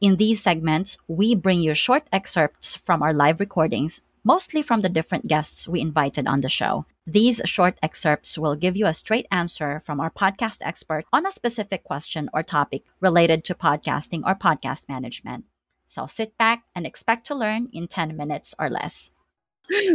In these segments, we bring you short excerpts from our live recordings, mostly from the different guests we invited on the show. These short excerpts will give you a straight answer from our podcast expert on a specific question or topic related to podcasting or podcast management. So sit back and expect to learn in 10 minutes or less.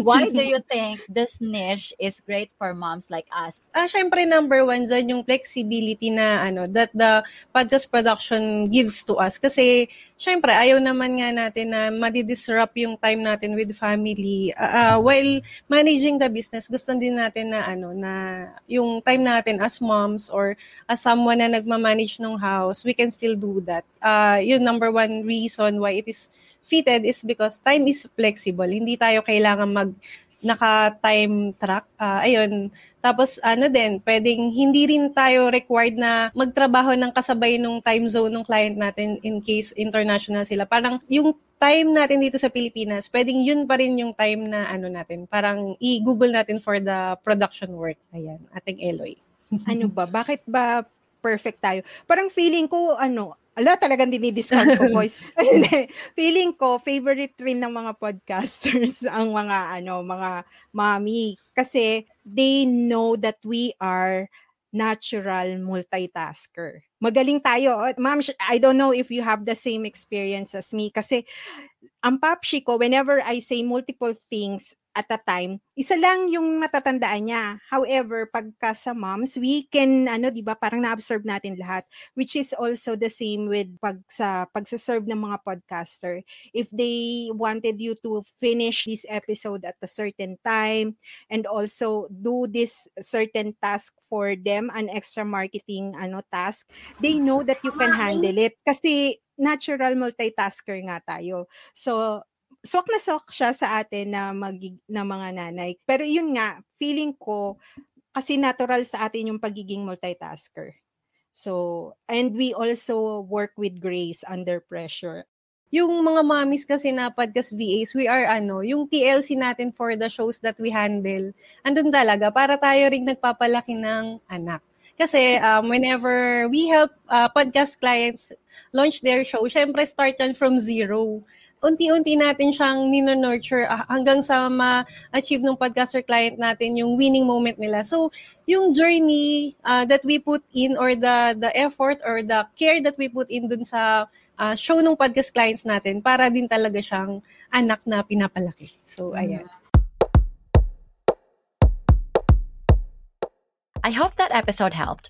Why do you think this niche is great for moms like us? Ah, syempre number one dyan yung flexibility na ano that the podcast production gives to us kasi syempre ayaw naman nga natin na madi-disrupt yung time natin with family uh, uh, while managing the business gusto din natin na ano na yung time natin as moms or as someone na nagma-manage ng house we can still do that uh, yun number one reason why it is fitted is because time is flexible. Hindi tayo kailangan mag naka-time track. Uh, ayun. Tapos ano din, pwedeng hindi rin tayo required na magtrabaho ng kasabay nung time zone ng client natin in case international sila. Parang yung time natin dito sa Pilipinas, pwedeng yun pa rin yung time na ano natin, parang i-google natin for the production work. Ayan, ating Eloy. ano ba? Bakit ba perfect tayo? Parang feeling ko, ano, ala talagang dinidiscount ko voice. Feeling ko favorite rin ng mga podcasters ang mga ano, mga mommy kasi they know that we are natural multitasker. Magaling tayo. Ma'am, I don't know if you have the same experience as me kasi ang papshi ko, whenever I say multiple things, at a time, isa lang yung matatandaan niya. However, pagka sa moms, we can, ano, di ba, parang na-absorb natin lahat. Which is also the same with pag sa, pagsaserve ng mga podcaster. If they wanted you to finish this episode at a certain time and also do this certain task for them, an extra marketing ano task, they know that you can handle it. Kasi natural multitasker nga tayo. So, swak na swak siya sa atin na mag na mga nanay. Pero yun nga, feeling ko kasi natural sa atin yung pagiging multitasker. So, and we also work with grace under pressure. Yung mga mommies kasi na podcast VAs, we are ano, yung TLC natin for the shows that we handle. Andun talaga, para tayo ring nagpapalaki ng anak. Kasi um, whenever we help uh, podcast clients launch their show, syempre start yan from zero unti-unti natin siyang nino-nurture uh, hanggang sa ma-achieve ng podcaster client natin yung winning moment nila. So, yung journey uh, that we put in or the the effort or the care that we put in dun sa uh, show ng podcast clients natin para din talaga siyang anak na pinapalaki. So, ayan. Mm-hmm. I hope that episode helped.